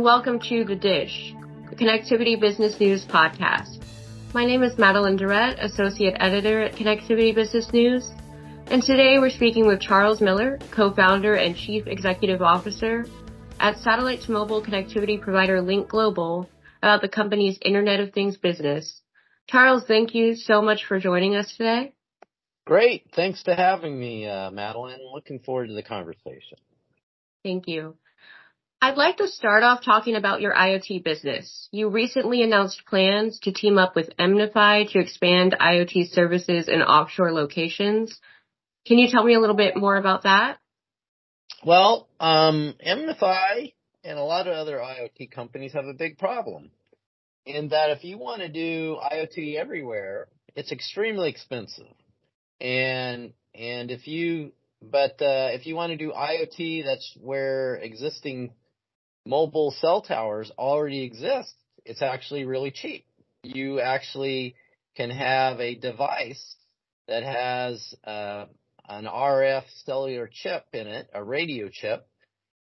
And welcome to The Dish, the Connectivity Business News podcast. My name is Madeline Durrett, Associate Editor at Connectivity Business News, and today we're speaking with Charles Miller, co-founder and Chief Executive Officer at satellite to mobile connectivity provider Lynk Global about the company's Internet of Things business. Charles, thank you so much for joining us today. Great. Thanks for having me, uh, Madeline. Looking forward to the conversation. Thank you. I'd like to start off talking about your IoT business. You recently announced plans to team up with Emnify to expand IoT services in offshore locations. Can you tell me a little bit more about that? Well, um, Emnify and a lot of other IoT companies have a big problem in that if you want to do IoT everywhere, it's extremely expensive. And, and if you, but, uh, if you want to do IoT, that's where existing mobile cell towers already exist, it's actually really cheap. You actually can have a device that has uh, an RF cellular chip in it, a radio chip,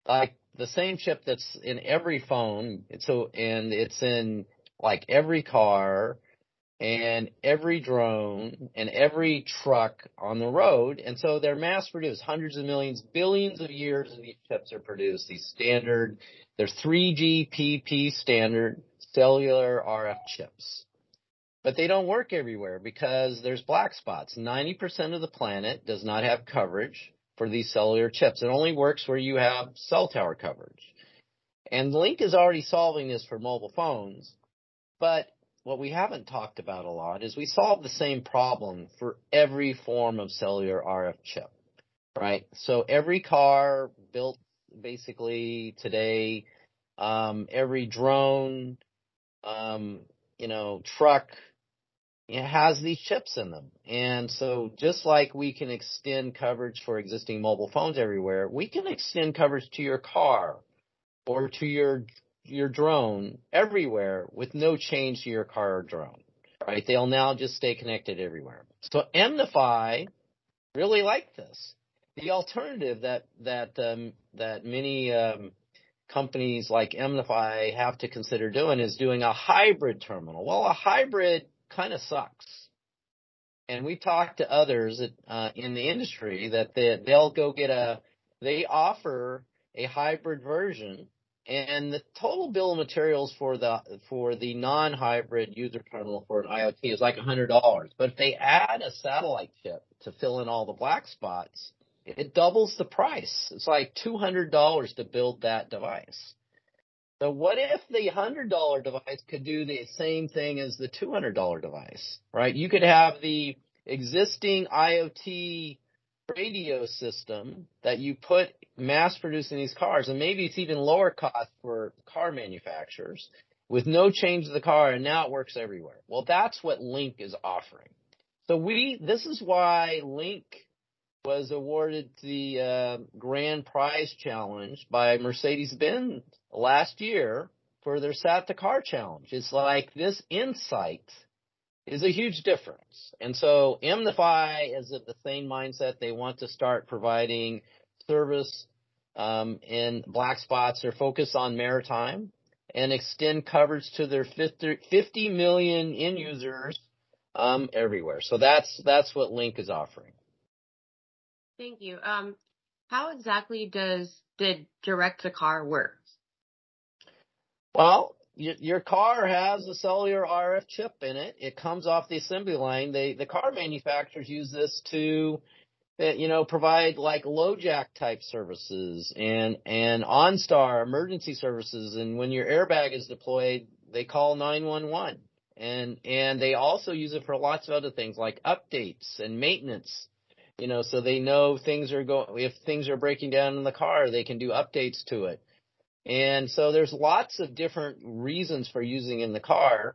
like the same chip that's in every phone. So, and it's in like every car and every drone and every truck on the road. And so they're mass produced. Hundreds of millions, billions of years of these chips are produced. These standard, they're 3GPP standard cellular RF chips. But they don't work everywhere because there's black spots. 90% of the planet does not have coverage for these cellular chips. It only works where you have cell tower coverage. And Lynk is already solving this for mobile phones, but what we haven't talked about a lot is we solve the same problem for every form of cellular RF chip, right? So every car built basically today, um, every drone, um, you know, truck, it has these chips in them. And so just like we can extend coverage for existing mobile phones everywhere, we can extend coverage to your car or to your your drone everywhere with no change to your car or drone. Right? They'll now just stay connected everywhere. So Emnify really like this. The alternative that that um, that many um, companies like Emnify have to consider doing is doing a hybrid terminal. Well, a hybrid kind of sucks. And we've talked to others uh, in the industry that they, they'll go get a, they offer a hybrid version and the total bill of materials for the for the non-hybrid user terminal for an IoT is like $100. But if they add a satellite chip to fill in all the black spots, it doubles the price. It's like $200 to build that device. So what if the $100 device could do the same thing as the $200 device, right? You could have the existing IoT radio system that you put mass producing these cars, and maybe it's even lower cost for car manufacturers with no change to the car, and now it works everywhere. Well, that's what Lynk is offering. So we, this is why Lynk was awarded the uh, grand prize challenge by Mercedes-Benz last year for their Sat to Car challenge. It's like this insight is a huge difference. And so Emnify is of the same mindset. They want to start providing service um, in black spots. They're focused on maritime and extend coverage to their 50, 50 million end users um, everywhere. So that's that's what Lynk is offering. Thank you. Um, how exactly does did direct to car work? Well, your car has a cellular RF chip in it. It comes off the assembly line. They, the car manufacturers use this to, uh, you know, provide like LoJack type services and, and OnStar emergency services. And when your airbag is deployed, they call 911. And, and they also use it for lots of other things like updates and maintenance. You know, so they know things are going, if things are breaking down in the car, they can do updates to it and so there's lots of different reasons for using in the car.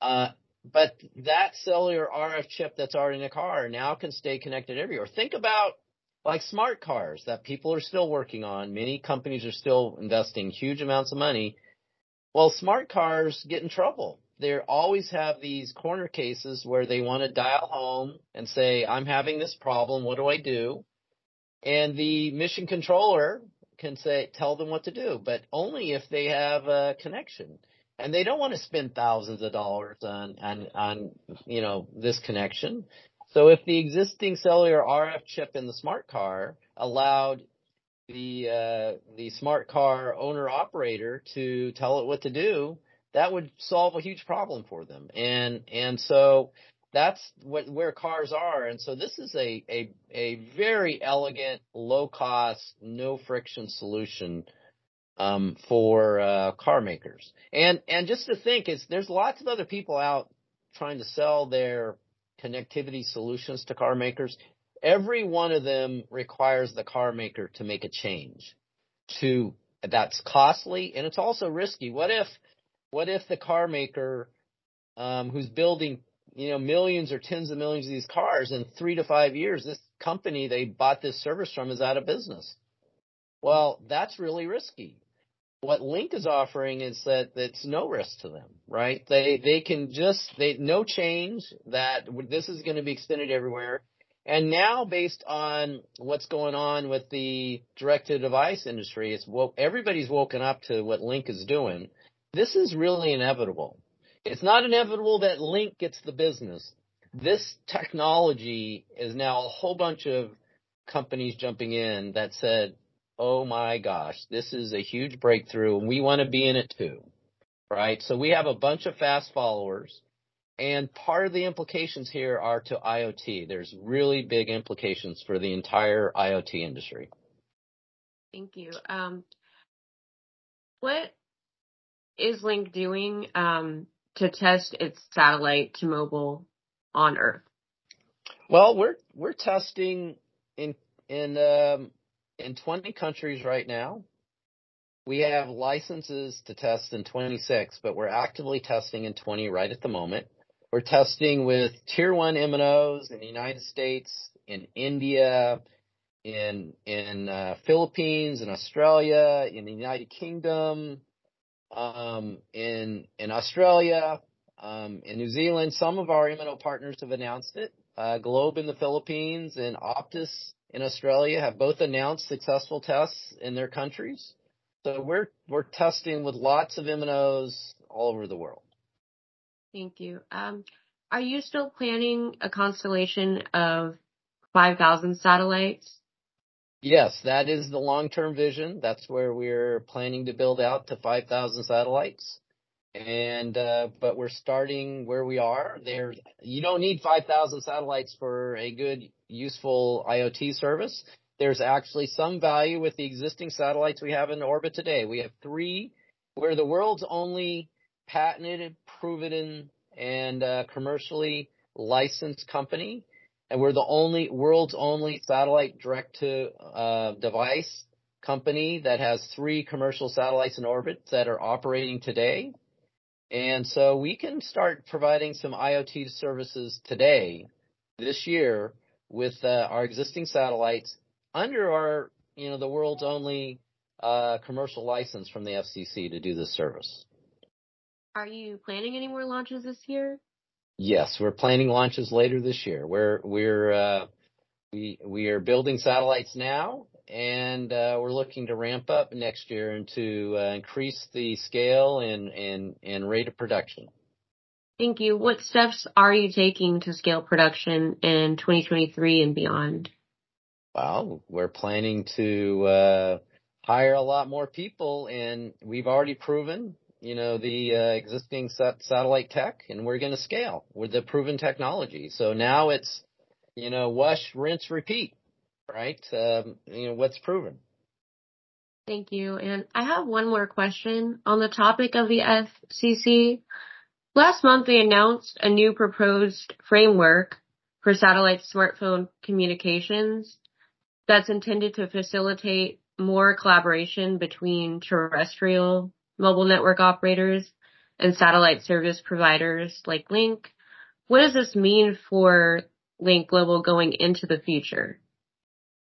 Uh, but that cellular RF chip that's already in the car now can stay connected everywhere. Think about like smart cars that people are still working on. Many companies are still investing huge amounts of money. Well, smart cars get in trouble. They always have these corner cases where they want to dial home and say, I'm having this problem. What do I do? And the mission controller can say tell them what to do, but only if they have a connection. And they don't want to spend thousands of dollars on on on you know this connection. So if the existing cellular RF chip in the smart car allowed the uh, the smart car owner operator to tell it what to do, that would solve a huge problem for them. And and so that's what where cars are. And so this is a a a very elegant, low cost, no friction solution um, for uh, car makers. And and just to think is there's lots of other people out trying to sell their connectivity solutions to car makers. Every one of them requires the car maker to make a change to that's costly and it's also risky. What if what if the car maker um, who's building you know millions or tens of millions of these cars in three to five years, this company they bought this service from is out of business? Well, that's really risky. What Lynk is offering is that it's no risk to them, right? They they can just they no change that this is going to be extended everywhere. And now, based on what's going on with the direct-to-device industry, it's well, everybody's woken up to what Lynk is doing this is really inevitable. It's not inevitable that Lynk gets the business. This technology is now a whole bunch of companies jumping in that said, oh my gosh, this is a huge breakthrough and we want to be in it too. Right? So we have a bunch of fast followers and part of the implications here are to IoT. There's really big implications for the entire IoT industry. Thank you. Um, what is Lynk doing um, to test its satellite to mobile on Earth? Well, we're we're testing in in um, in 20 countries right now. We have licenses to test in 26, but we're actively testing in 20 right at the moment. We're testing with tier one MNOs in the United States, in India, in in uh, Philippines, in Australia, in the United Kingdom, um, in in Australia, um, in New Zealand. Some of our MNO partners have announced it. Uh, Globe in the Philippines and Optus in Australia have both announced successful tests in their countries. So we're we're testing with lots of MNOs all over the world. Thank you. Um, are you still planning a constellation of 5,000 satellites? Yes, that is the long-term vision. That's where we're planning to build out to 5,000 satellites. And, uh, but we're starting where we are. There, you don't need 5,000 satellites for a good, useful IoT service. There's actually some value with the existing satellites we have in orbit today. We have three. We're the world's only patented, proven, and uh, commercially licensed company and we're the only world's only satellite direct to uh, device company that has three commercial satellites in orbit that are operating today. And so we can start providing some IoT services today, this year, with uh, our existing satellites under our, you know, the world's only uh, commercial license from the FCC to do this service. Are you planning any more launches this year? Yes, we're planning launches later this year. We're we're uh, we we are building satellites now, and uh, we're looking to ramp up next year and to uh, increase the scale and and and rate of production. Thank you. What steps are you taking to scale production in 2023 and beyond? Well, we're planning to uh, hire a lot more people, and we've already proven you know, the uh, existing sat- satellite tech, and we're going to scale with the proven technology. So now it's, you know, wash, rinse, repeat, right? Um, you know, what's proven. Thank you. And I have one more question on the topic of the FCC. Last month, they announced a new proposed framework for satellite smartphone communications that's intended to facilitate more collaboration between terrestrial mobile network operators and satellite service providers like Lynk. What does this mean for Lynk Global going into the future?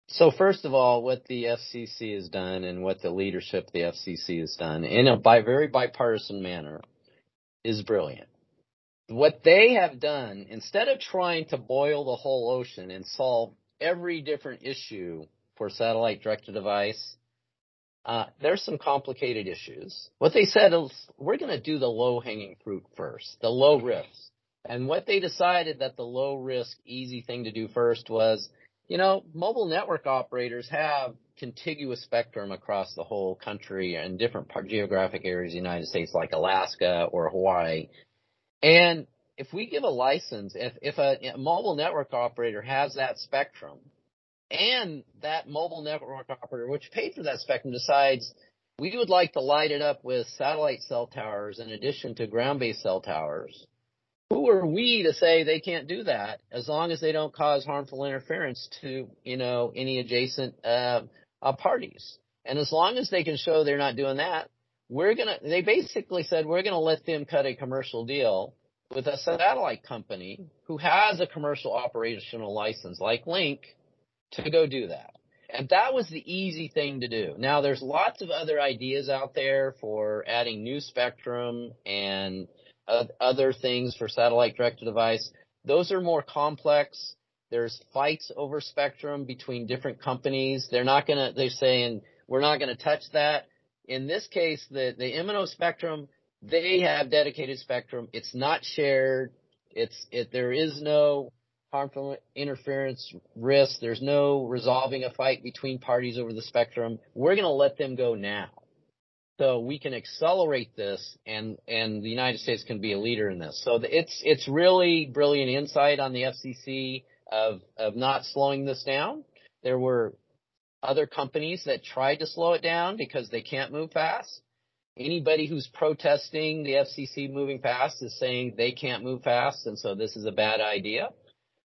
So first of all, what the FCC has done and what the leadership of the FCC has done in a bi- very bipartisan manner is brilliant. What they have done, instead of trying to boil the whole ocean and solve every different issue for satellite direct device, uh, there's some complicated issues. What they said is we're going to do the low hanging fruit first, the low risk. And what they decided that the low risk, easy thing to do first was, you know, mobile network operators have contiguous spectrum across the whole country and different geographic areas of the United States like Alaska or Hawaii. And if we give a license, if, if a, a mobile network operator has that spectrum and that mobile network operator, which paid for that spectrum, decides we would like to light it up with satellite cell towers in addition to ground-based cell towers. Who are we to say they can't do that as long as they don't cause harmful interference to, you know, any adjacent uh, uh, parties? And as long as they can show they're not doing that, we're gonna. They basically said we're gonna let them cut a commercial deal with a satellite company who has a commercial operational license like Lynk to go do that. And that was the easy thing to do. Now there's lots of other ideas out there for adding new spectrum and uh, other things for satellite direct to device. Those are more complex. There's fights over spectrum between different companies. They're not gonna, they're saying, we're not gonna touch that. In this case, the, the MNO spectrum, they have dedicated spectrum. It's not shared. It's, it, there is no harmful interference risk. There's no resolving a fight between parties over the spectrum. We're going to let them go now. So we can accelerate this and, and the United States can be a leader in this. So it's, it's really brilliant insight on the FCC of, of not slowing this down. There were other companies that tried to slow it down because they can't move fast. Anybody who's protesting the FCC moving fast is saying they can't move fast and so this is a bad idea.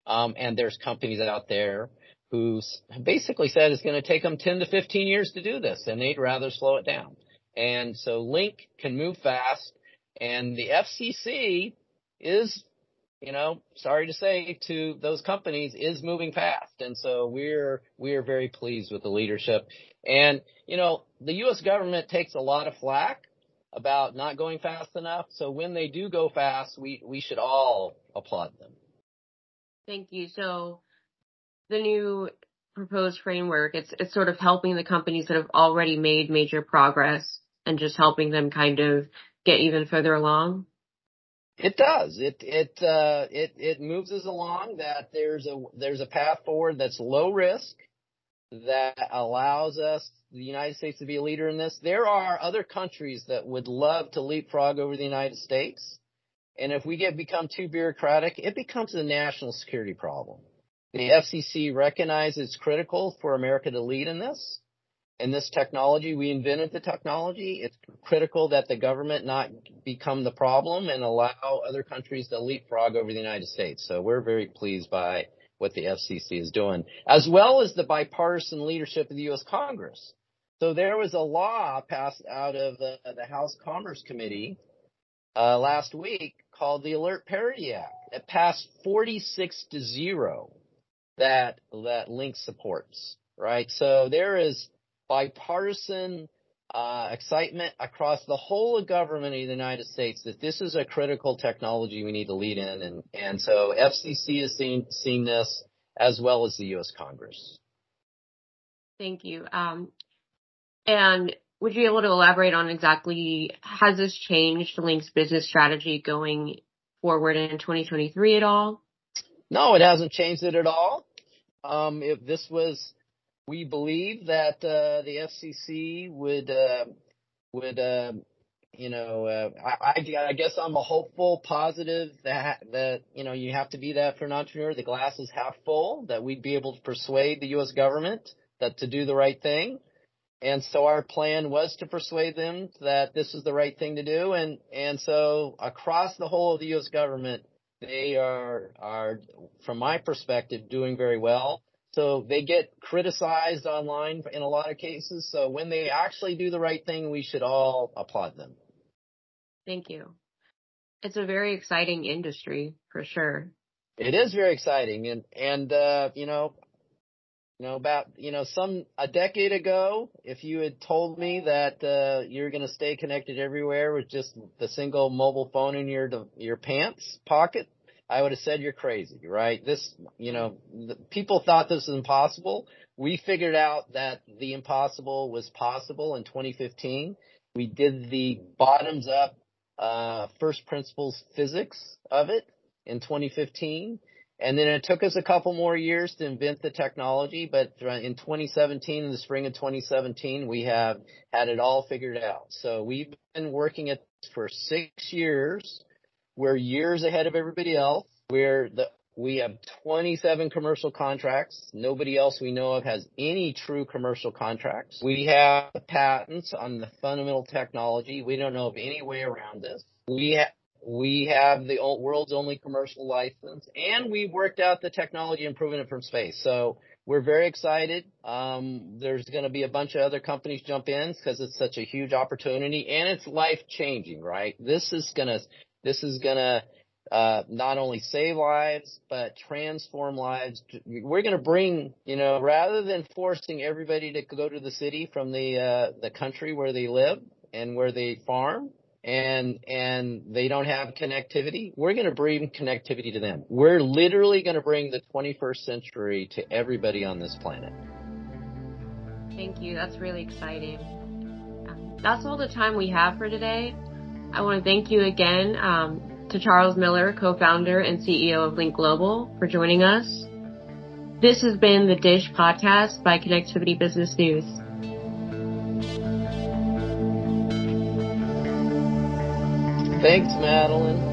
Um, and there's companies out there who basically said it's going to take them 10 to 15 years to do this and they'd rather slow it down. And so Lynk can move fast and the FCC is, you know, sorry to say to those companies is moving fast. And so we're, we're very pleased with the leadership. And, you know, the U.S. government takes a lot of flack about not going fast enough. So when they do go fast, we, we should all applaud them. Thank you. So the new proposed framework, it's it's sort of helping the companies that have already made major progress and just helping them kind of get even further along. It does. It it uh, it it moves us along. That there's a there's a path forward that's low risk that allows us the United States to be a leader in this. There are other countries that would love to leapfrog over the United States. And if we get become too bureaucratic, it becomes a national security problem. The FCC recognizes it's critical for America to lead in this. In this technology, we invented the technology. It's critical that the government not become the problem and allow other countries to leapfrog over the United States. So we're very pleased by what the FCC is doing, as well as the bipartisan leadership of the U.S. Congress. So there was a law passed out of the, the House Commerce Committee uh, last week called the Alert Parity Act. It passed 46 to 0 that, that Lynk supports, right? So there is bipartisan uh, excitement across the whole of government of the United States that this is a critical technology we need to lead in. And, and so FCC has seen, seen this as well as the U.S. Congress. Thank you. Um, and would you be able to elaborate on exactly has this changed Lynk's business strategy going forward in 2023 at all? No, it hasn't changed it at all. Um, if this was, we believe that uh, the FCC would uh, would uh, you know, uh, I, I guess I'm a hopeful, positive that that you know you have to be that for an entrepreneur. The glass is half full. That we'd be able to persuade the U.S. government that to do the right thing. And so our plan was to persuade them that this is the right thing to do. And, and so across the whole of the U.S. government, they are, are, from my perspective, doing very well. So they get criticized online in a lot of cases. So when they actually do the right thing, we should all applaud them. Thank you. It's a very exciting industry for sure. It is very exciting. And, and, uh, you know, you know, about, you know, some, a decade ago, if you had told me that, uh, you're going to stay connected everywhere with just the single mobile phone in your, your pants pocket, I would have said you're crazy, right? This, you know, people thought this was impossible. We figured out that the impossible was possible in 2015. We did the bottoms up, uh, first principles physics of it in 2015. And then it took us a couple more years to invent the technology, but in 2017, in the spring of 2017, we have had it all figured out. So we've been working at for six years. We're years ahead of everybody else. We're the we have 27 commercial contracts. Nobody else we know of has any true commercial contracts. We have patents on the fundamental technology. We don't know of any way around this. We ha- we have the world's only commercial license, and we've worked out the technology it from space. So we're very excited. Um, there's going to be a bunch of other companies jump in because it's such a huge opportunity, and it's life changing. Right? This is gonna this is gonna uh, not only save lives but transform lives. We're going to bring, you know, rather than forcing everybody to go to the city from the uh, the country where they live and where they farm, and and they don't have connectivity, we're going to bring connectivity to them. We're literally going to bring the 21st century to everybody on this planet. Thank you. That's really exciting. Um, that's all the time we have for today. I want to thank you again um, to Charles Miller, co-founder and CEO of Lynk Global, for joining us. This has been the Dish podcast by Connectivity Business News. Thanks, Madeline.